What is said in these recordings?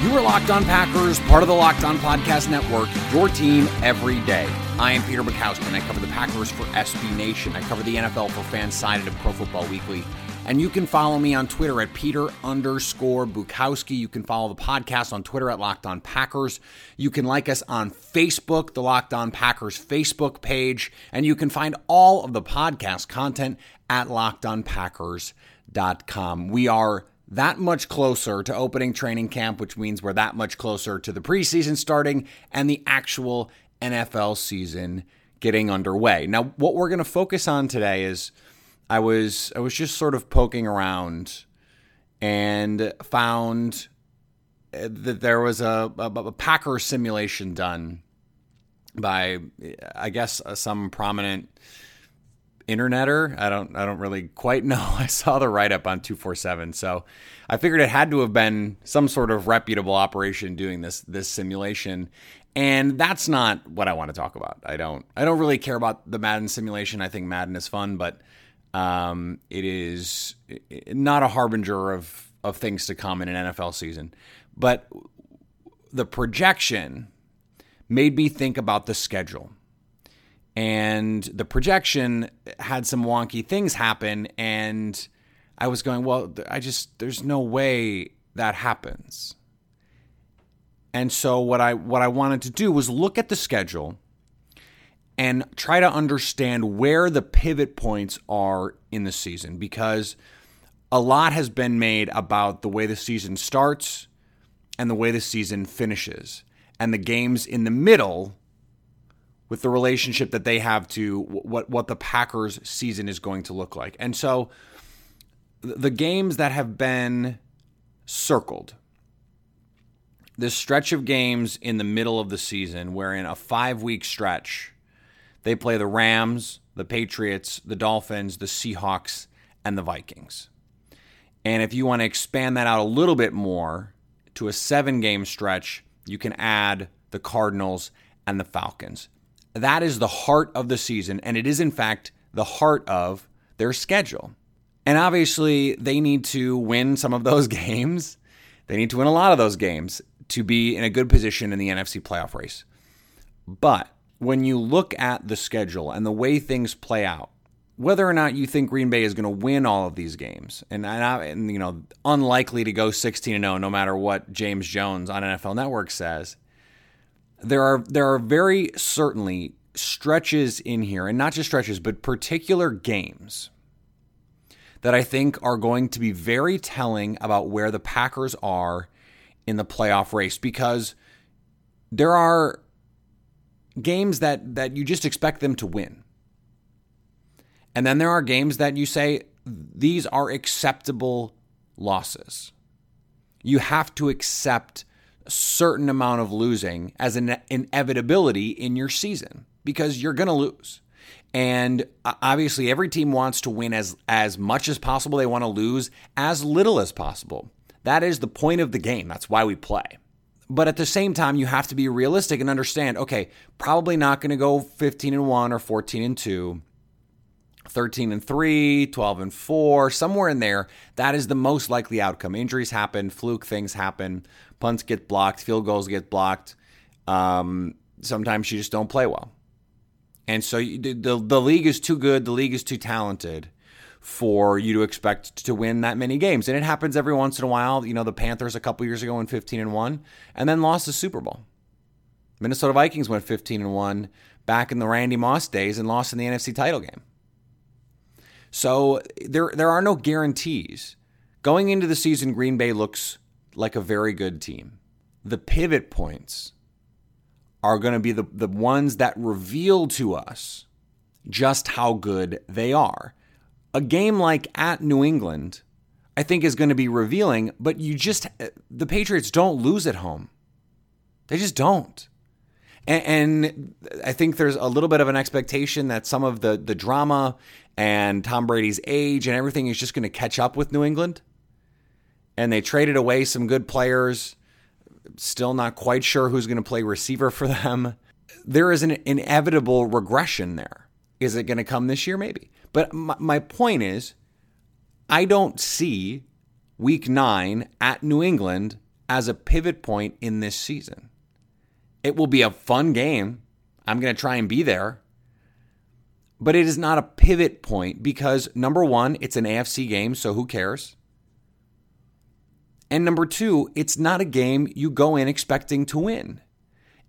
You are Locked On Packers, part of the Locked On Podcast Network, your team every day. I am Peter Bukowski, and I cover the Packers for SB Nation. I cover the NFL for Fansided of Pro Football Weekly. And you can follow me on Twitter at Peter underscore Bukowski. You can follow the podcast on Twitter at Locked On Packers. You can like us on Facebook, the Locked On Packers Facebook page. And you can find all of the podcast content at lockedonpackers.com. We are that much closer to opening training camp, which means we're that much closer to the preseason starting and the actual NFL season getting underway. Now, what we're going to focus on today is I was I was just sort of poking around and found uh, that there was a, a, a Packer simulation done by I guess uh, some prominent interneter. I don't I don't really quite know. I saw the write up on 247. So I figured it had to have been some sort of reputable operation doing this this simulation. And that's not what I want to talk about. I don't I don't really care about the Madden simulation. I think Madden is fun, but um, it is not a harbinger of of things to come in an NFL season. But the projection made me think about the schedule and the projection had some wonky things happen and i was going well i just there's no way that happens. And so what i what i wanted to do was look at the schedule and try to understand where the pivot points are in the season because a lot has been made about the way the season starts and the way the season finishes and the games in the middle with the relationship that they have to what what the Packers season is going to look like. And so the games that have been circled this stretch of games in the middle of the season where in a 5-week stretch they play the Rams, the Patriots, the Dolphins, the Seahawks and the Vikings. And if you want to expand that out a little bit more to a 7-game stretch, you can add the Cardinals and the Falcons. That is the heart of the season, and it is, in fact, the heart of their schedule. And obviously, they need to win some of those games. They need to win a lot of those games to be in a good position in the NFC playoff race. But when you look at the schedule and the way things play out, whether or not you think Green Bay is going to win all of these games, and, and you know, unlikely to go 16 and 0 no matter what James Jones on NFL Network says, there are there are very certainly stretches in here, and not just stretches, but particular games that I think are going to be very telling about where the Packers are in the playoff race because there are games that that you just expect them to win. And then there are games that you say these are acceptable losses. You have to accept certain amount of losing as an inevitability in your season because you're going to lose. And uh, obviously every team wants to win as as much as possible. They want to lose as little as possible. That is the point of the game. That's why we play. But at the same time, you have to be realistic and understand, okay, probably not going to go 15 and 1 or 14 and 2. 13 and 3, 12 and 4, somewhere in there, that is the most likely outcome. Injuries happen, fluke things happen, punts get blocked, field goals get blocked. Um, sometimes you just don't play well. And so you, the, the league is too good, the league is too talented for you to expect to win that many games. And it happens every once in a while. You know, the Panthers a couple years ago went 15 and 1 and then lost the Super Bowl. Minnesota Vikings went 15 and 1 back in the Randy Moss days and lost in the NFC title game. So there there are no guarantees. Going into the season, Green Bay looks like a very good team. The pivot points are going to be the, the ones that reveal to us just how good they are. A game like at New England, I think, is going to be revealing, but you just, the Patriots don't lose at home. They just don't. And, I think there's a little bit of an expectation that some of the the drama and Tom Brady's age and everything is just going to catch up with New England. And they traded away some good players. Still not quite sure who's going to play receiver for them. There is an inevitable regression there. Is it going to come this year? Maybe. But my, my point is, I don't see week nine at New England as a pivot point in this season. It will be a fun game. I'm going to try and be there. But it is not a pivot point because number one, it's an AFC game, so who cares? And number two, it's not a game you go in expecting to win.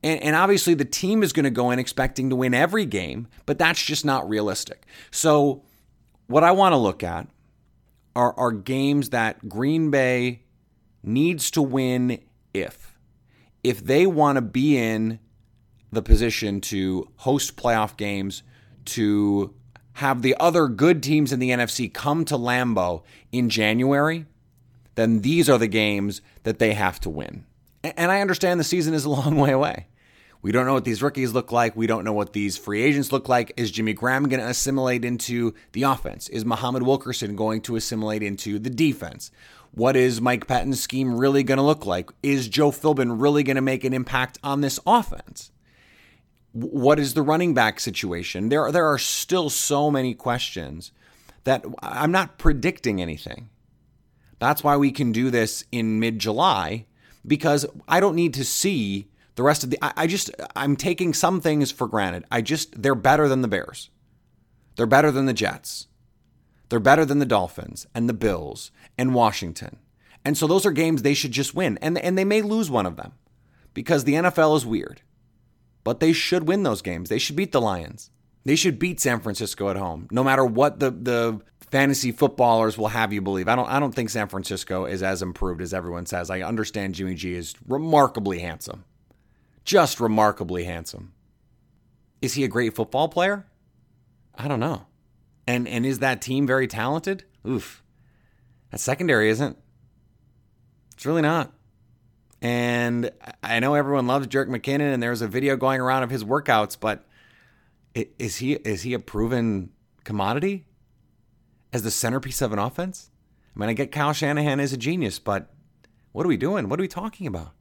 And, and obviously, the team is going to go in expecting to win every game, but that's just not realistic. So, what I want to look at are, are games that Green Bay needs to win if. If they want to be in the position to host playoff games, to have the other good teams in the NFC come to Lambeau in January, then these are the games that they have to win. And I understand the season is a long way away. We don't know what these rookies look like. We don't know what these free agents look like. Is Jimmy Graham going to assimilate into the offense? Is Muhammad Wilkerson going to assimilate into the defense? What is Mike Pettine's scheme really going to look like? Is Joe Philbin really going to make an impact on this offense? What is the running back situation? There, there are still so many questions that I'm not predicting anything. That's why we can do this in mid July because I don't need to see the rest of the. I, I just, I'm taking some things for granted. I just, they're better than the Bears. They're better than the Jets. They're better than the Dolphins and the Bills and Washington. And so those are games they should just win. And, and they may lose one of them because the NFL is weird. But they should win those games. They should beat the Lions. They should beat San Francisco at home, no matter what the, the fantasy footballers will have you believe. I don't I don't think San Francisco is as improved as everyone says. I understand Jimmy G is remarkably handsome. Just remarkably handsome. Is he a great football player? I don't know. And and is that team very talented? Oof. That secondary isn't. It's really not. And I know everyone loves Jerick McKinnon, and there's a video going around of his workouts, but is he is he a proven commodity as the centerpiece of an offense? I mean, I get Kyle Shanahan is a genius, but what are we doing? What are we talking about?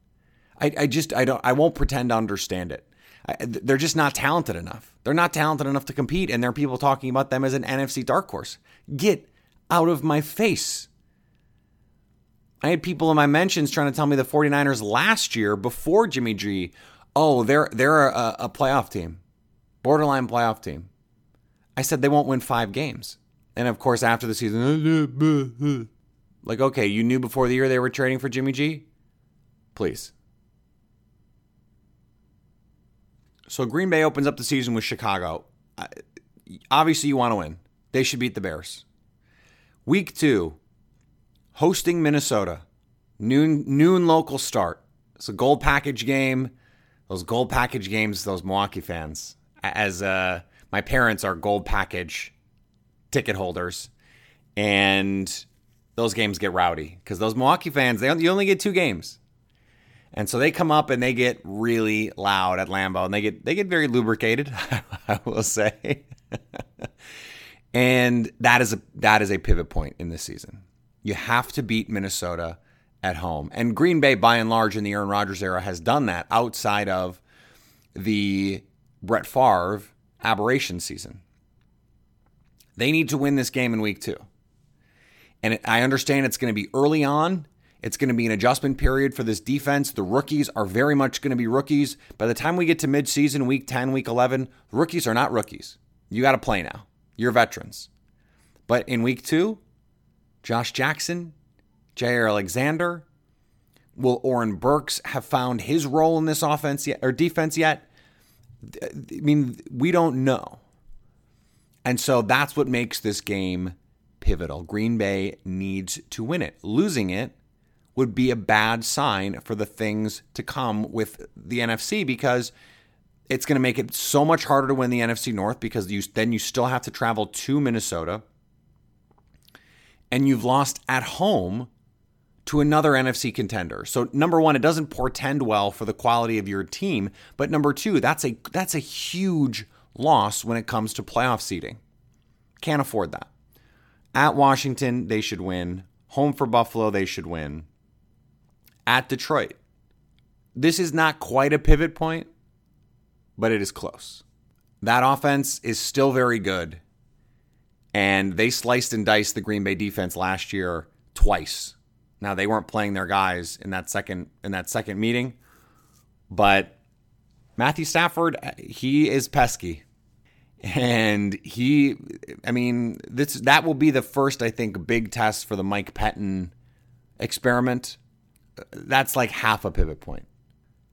I, I just I don't I won't pretend to understand it. I, they're just not talented enough. They're not talented enough to compete, and there are people talking about them as an NFC dark horse. Get out of my face. I had people in my mentions trying to tell me the 49ers last year before Jimmy G, oh, they're they're a, a playoff team. Borderline playoff team. I said they won't win 5 games. And of course after the season like okay, you knew before the year they were trading for Jimmy G? Please. So Green Bay opens up the season with Chicago. Obviously, you want to win. They should beat the Bears. Week two, hosting Minnesota. Noon noon local start. It's a gold package game. Those gold package games, those Milwaukee fans, as uh, my parents are gold package ticket holders, and those games get rowdy because those Milwaukee fans, they you only get two games. And so they come up and they get really loud at Lambeau and they get they get very lubricated, I will say. and that is a that is a pivot point in this season. You have to beat Minnesota at home. And Green Bay by and large in the Aaron Rodgers era has done that outside of the Brett Favre aberration season. They need to win this game in week 2. And I understand it's going to be early on it's going to be an adjustment period for this defense. The rookies are very much going to be rookies. By the time we get to midseason, week 10, week 11, rookies are not rookies. You got to play now. You're veterans. But in week two, Josh Jackson, Jaire Alexander, will Oren Burks have found his role in this offense yet or defense yet? I mean, we don't know. And so that's what makes this game pivotal. Green Bay needs to win it. Losing it would be a bad sign for the things to come with the NFC because it's going to make it so much harder to win the NFC North because you then you still have to travel to Minnesota and you've lost at home to another NFC contender. So number 1, it doesn't portend well for the quality of your team, but number 2, that's a that's a huge loss when it comes to playoff seeding. Can't afford that. At Washington, they should win. Home for Buffalo, they should win. At Detroit. This is not quite a pivot point, but it is close. That offense is still very good. And they sliced and diced the Green Bay defense last year twice. Now they weren't playing their guys in that second in that second meeting, but Matthew Stafford, he is pesky. And he I mean, this that will be the first I think big test for the Mike Pettine experiment. That's like half a pivot point.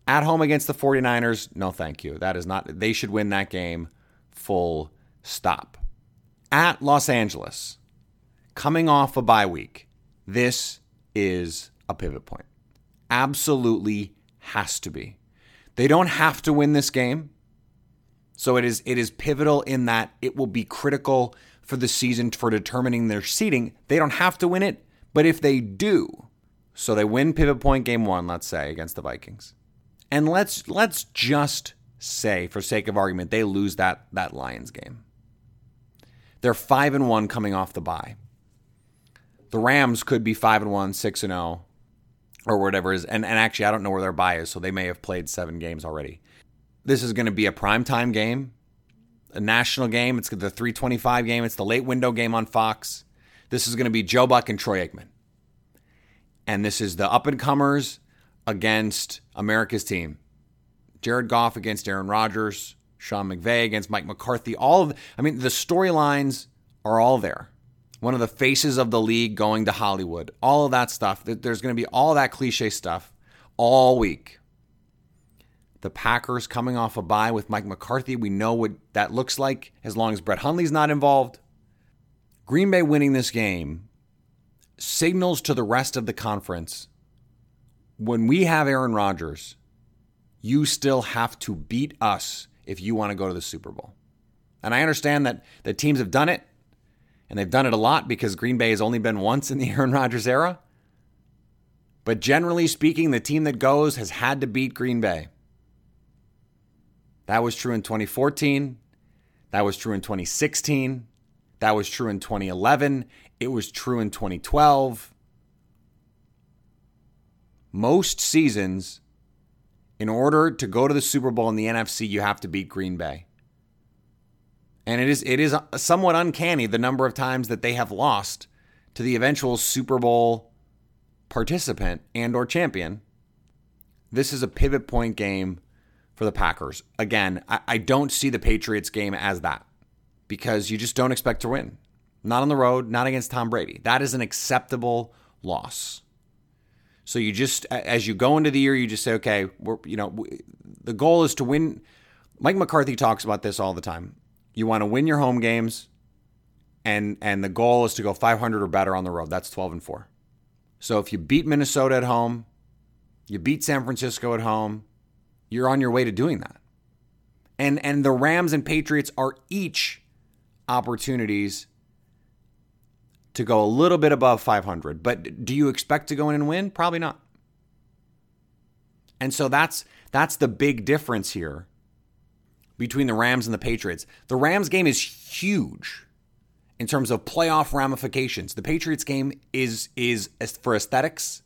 At home against the 49ers, no thank you. That is not they should win that game full stop. At Los Angeles, coming off a bye week, this is a pivot point. Absolutely has to be. They don't have to win this game. So it is it is pivotal in that it will be critical for the season for determining their seeding. They don't have to win it, but if they do, so they win pivot point game 1, let's say against the Vikings. And let's let's just say for sake of argument they lose that that Lions game. They're 5 and 1 coming off the bye. The Rams could be 5 and 1, 6 and 0 or whatever is and, and actually I don't know where their bye is, so they may have played 7 games already. This is going to be a primetime game, a national game. It's the 325 game. It's the late window game on Fox. This is going to be Joe Buck and Troy Aikman. And this is the up and comers against America's team. Jared Goff against Aaron Rodgers, Sean McVay against Mike McCarthy. All of, I mean, the storylines are all there. One of the faces of the league going to Hollywood. All of that stuff. There's going to be all that cliche stuff all week. The Packers coming off a bye with Mike McCarthy. We know what that looks like as long as Brett Hundley's not involved. Green Bay winning this game signals to the rest of the conference when we have Aaron Rodgers, you still have to beat us if you want to go to the Super Bowl. And I understand that the teams have done it, and they've done it a lot because Green Bay has only been once in the Aaron Rodgers era. But generally speaking, the team that goes has had to beat Green Bay. That was true in 2014. That was true in 2016. That was true in 2011. It was true in 2012 most seasons, in order to go to the Super Bowl in the NFC, you have to beat Green Bay. And it is it is somewhat uncanny the number of times that they have lost to the eventual Super Bowl participant and or champion. This is a pivot point game for the Packers. Again, I, I don't see the Patriots game as that because you just don't expect to win. Not on the road, not against Tom Brady. That is an acceptable loss. So you just, as you go into the year, you just say, okay, we're, you know, the goal is to win. Mike McCarthy talks about this all the time. You want to win your home games, and and the goal is to go 500 or better on the road. That's 12 and four. So if you beat Minnesota at home, you beat San Francisco at home, you're on your way to doing that. And and the Rams and Patriots are each opportunities to go a little bit above 500. But do you expect to go in and win? Probably not. And so that's that's the big difference here between the Rams and the Patriots. The Rams game is huge in terms of playoff ramifications. The Patriots game is is for aesthetics,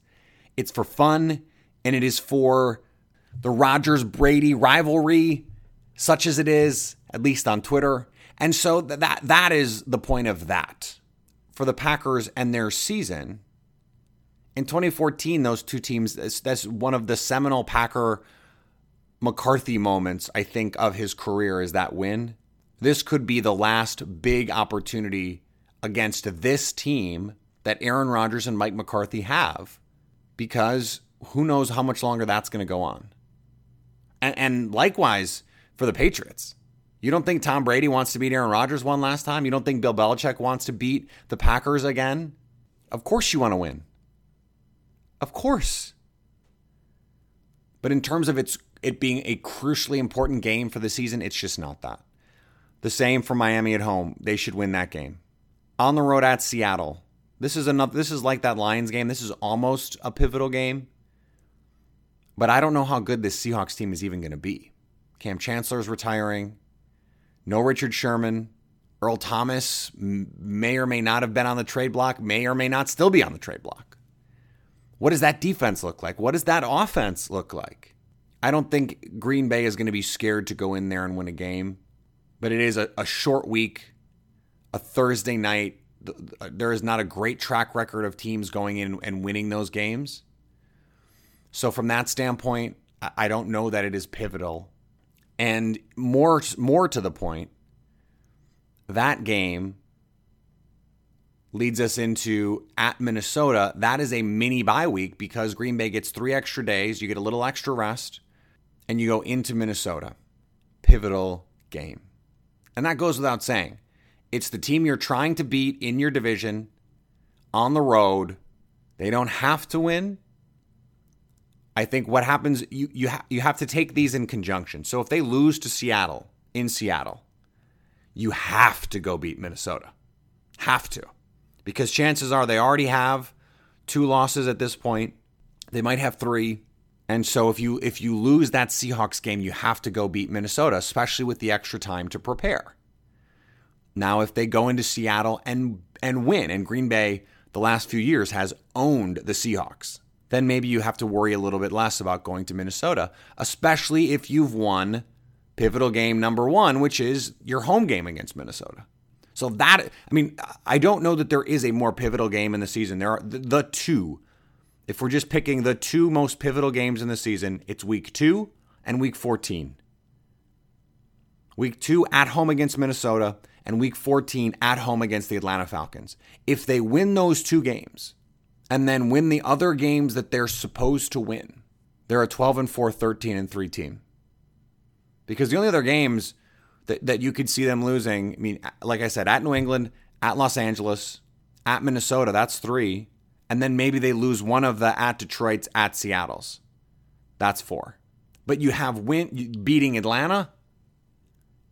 it's for fun, and it is for the Rodgers Brady rivalry, such as it is, at least on Twitter. And so that that is the point of that for the Packers and their season. In 2014, those two teams, that's one of the seminal Packer McCarthy moments, I think, of his career is that win. This could be the last big opportunity against this team that Aaron Rodgers and Mike McCarthy have because who knows how much longer that's going to go on. And, and likewise for the Patriots. You don't think Tom Brady wants to beat Aaron Rodgers one last time? You don't think Bill Belichick wants to beat the Packers again? Of course you want to win. Of course. But in terms of its it being a crucially important game for the season, it's just not that. The same for Miami at home. They should win that game. On the road at Seattle, This is enough. This is like that Lions game. This is almost a pivotal game. But I don't know how good this Seahawks team is even going to be. Kam Chancellor is retiring. No Richard Sherman. Earl Thomas may or may not have been on the trade block, may or may not still be on the trade block. What does that defense look like? What does that offense look like? I don't think Green Bay is going to be scared to go in there and win a game, but it is a, a short week, a Thursday night. Uh, there is not a great track record of teams going in and winning those games. So, from that standpoint, I don't know that it is pivotal. And more, more to the point, that game leads us into at Minnesota. That is a mini bye week because Green Bay gets three extra days. You get a little extra rest, and you go into Minnesota. Pivotal game. And that goes without saying. It's the team you're trying to beat in your division on the road. They don't have to win. I think what happens you you ha- you have to take these in conjunction. So if they lose to Seattle in Seattle, you have to go beat Minnesota. Have to. Because chances are they already have two losses at this point. They might have three. And so if you if you lose that Seahawks game, you have to go beat Minnesota, especially with the extra time to prepare. Now if they go into Seattle and and win and Green Bay the last few years has owned the Seahawks, then maybe you have to worry a little bit less about going to Minnesota, especially if you've won pivotal game number one, which is your home game against Minnesota. So that, I mean, I don't know that there is a more pivotal game in the season. There are the, the two. If we're just picking the two most pivotal games in the season, it's week two and week 14. Week two at home against Minnesota and week 14 at home against the Atlanta Falcons. If they win those two games and then win the other games that they're supposed to win, they're a 12 and 4, 13 and 3 team because the only other games that, that you could see them losing, I mean, like I said, at New England, at Los Angeles, at Minnesota, that's three. And then maybe they lose one of the at Detroit's, at Seattle's. That's four. But you have win beating Atlanta.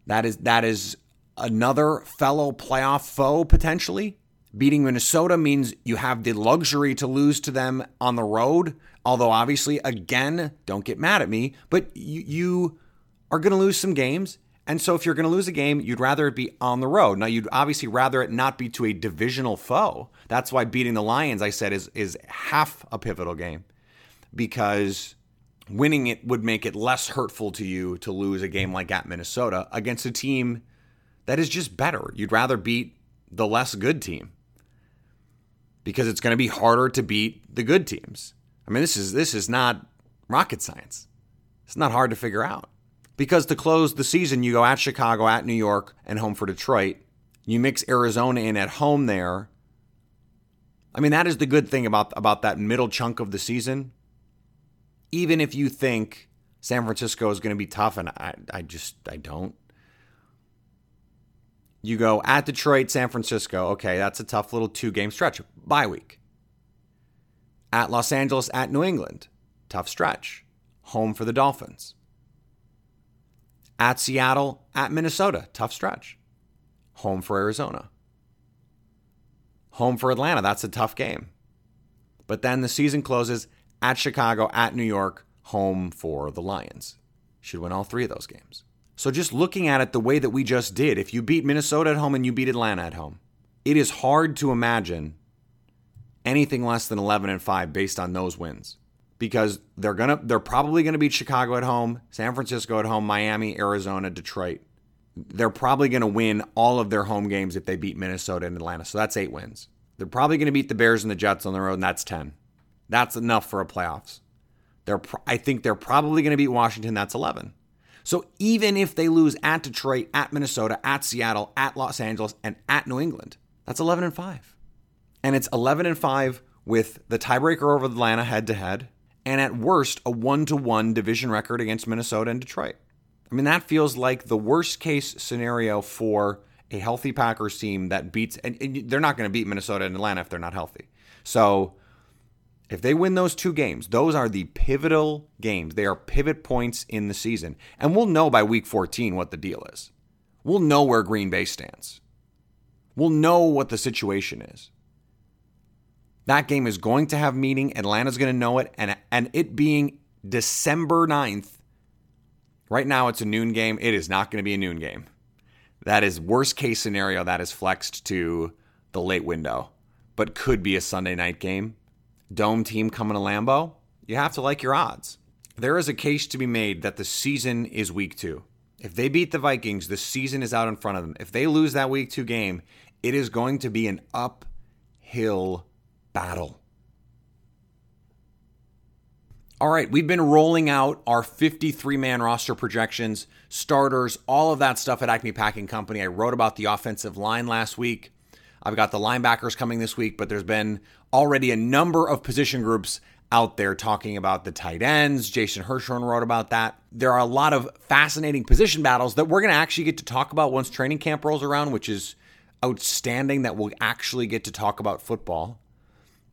That is that is another fellow playoff foe potentially. Beating Minnesota means you have the luxury to lose to them on the road. Although obviously, again, don't get mad at me, but you, you are going to lose some games. And so if you're going to lose a game, you'd rather it be on the road. Now, you'd obviously rather it not be to a divisional foe. That's why beating the Lions, I said, is, is half a pivotal game because winning it would make it less hurtful to you to lose a game like at Minnesota against a team that is just better. You'd rather beat the less good team because it's going to be harder to beat the good teams. I mean, this is this is not rocket science. It's not hard to figure out. Because to close the season, you go at Chicago, at New York, and home for Detroit. You mix Arizona in at home there. I mean, that is the good thing about, about that middle chunk of the season. Even if you think San Francisco is going to be tough, and I, I just, I don't. You go at Detroit, San Francisco. Okay, that's a tough little two game stretch. Bye week. At Los Angeles, at New England. Tough stretch. Home for the Dolphins. At Seattle, at Minnesota, tough stretch. Home for Arizona. Home for Atlanta, that's a tough game. But then the season closes at Chicago, at New York, home for the Lions. Should win all three of those games. So just looking at it the way that we just did, if you beat Minnesota at home and you beat Atlanta at home, it is hard to imagine anything less than 11 and 5 based on those wins because they're gonna they're probably gonna beat Chicago at home, San Francisco at home, Miami, Arizona, Detroit. They're probably gonna win all of their home games if they beat Minnesota and Atlanta. So that's eight wins. They're probably gonna beat the Bears and the Jets on the road, and that's ten. That's enough for a playoffs. They're I think they're probably gonna beat Washington. That's eleven. So even if they lose at Detroit, at Minnesota, at Seattle, at Los Angeles, and at New England, that's eleven and five. And it's eleven and five with the tiebreaker over Atlanta head to head and at worst, a one to one division record against Minnesota and Detroit. I mean, that feels like the worst case scenario for a healthy Packers team that beats, and, and they're not going to beat Minnesota and Atlanta if they're not healthy. So, if they win those two games, those are the pivotal games. They are pivot points in the season. And we'll know by week 14 what the deal is. We'll know where Green Bay stands. We'll know what the situation is. That game is going to have meaning. Atlanta's going to know it. And, and it being December 9th, right now it's a noon game. It is not going to be a noon game. That is worst case scenario. That is flexed to the late window, but could be a Sunday night game. Dome team coming to Lambeau. You have to like your odds. There is a case to be made that the season is week two. If they beat the Vikings, the season is out in front of them. If they lose that week two game, it is going to be an uphill battle. All right, we've been rolling out our 53 man roster projections, starters, all of that stuff at Acme Packing Company. I wrote about the offensive line last week. I've got the linebackers coming this week, but there's been already a number of position groups out there talking about the tight ends. Jason Hirschhorn wrote about that. There are a lot of fascinating position battles that we're going to actually get to talk about once training camp rolls around, which is outstanding that we'll actually get to talk about football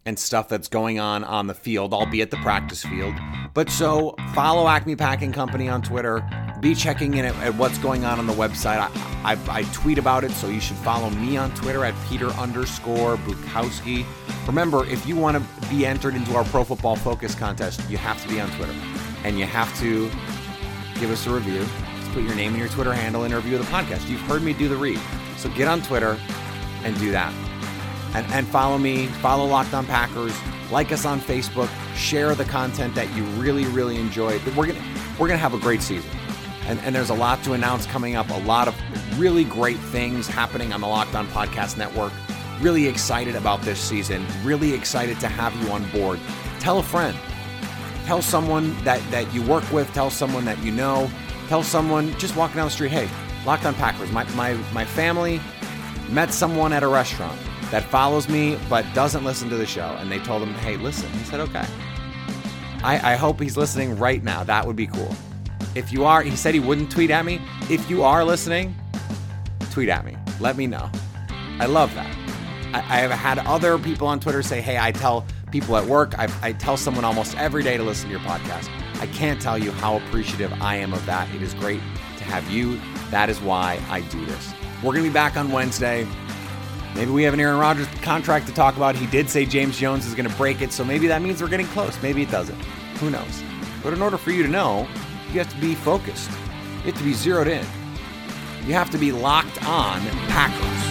and stuff that's going on on the field, albeit the practice field. But so follow Acme Packing Company on Twitter. Be checking in at, at what's going on on the website. I, I, I, tweet about it, so you should follow me on Twitter at Peter underscore Bukowski. Remember, if you want to be entered into our Pro Football Focus contest, you have to be on Twitter. And you have to give us a review. Just put your name and your Twitter handle in a review of the podcast. You've heard me do the read. So get on Twitter and do that and, and follow me, follow Locked On Packers, like us on Facebook, share the content that you really, really enjoy. We're gonna we're gonna have a great season. And, and there's a lot to announce coming up, a lot of really great things happening on the Locked On Podcast Network. Really excited about this season, really excited to have you on board. Tell a friend. Tell someone that, that you work with, tell someone that you know, tell someone just walking down the street, hey, Locked On Packers. My, my, my family met someone at a restaurant that follows me but doesn't listen to the show. And they told him, hey, listen. He said, okay. I, I hope he's listening right now. That would be cool. If you are, he said he wouldn't tweet at me. If you are listening, tweet at me. Let me know. I love that. I, I have had other people on Twitter say, hey, I tell people at work, I, I tell someone almost every day to listen to your podcast. I can't tell you how appreciative I am of that. It is great to have you. That is why I do this. We're going to be back on Wednesday. Maybe we have an Aaron Rodgers contract to talk about. He did say James Jones is going to break it, so maybe that means we're getting close. Maybe it doesn't. Who knows? But in order for you to know, you have to be focused. You have to be zeroed in. You have to be locked on Packers.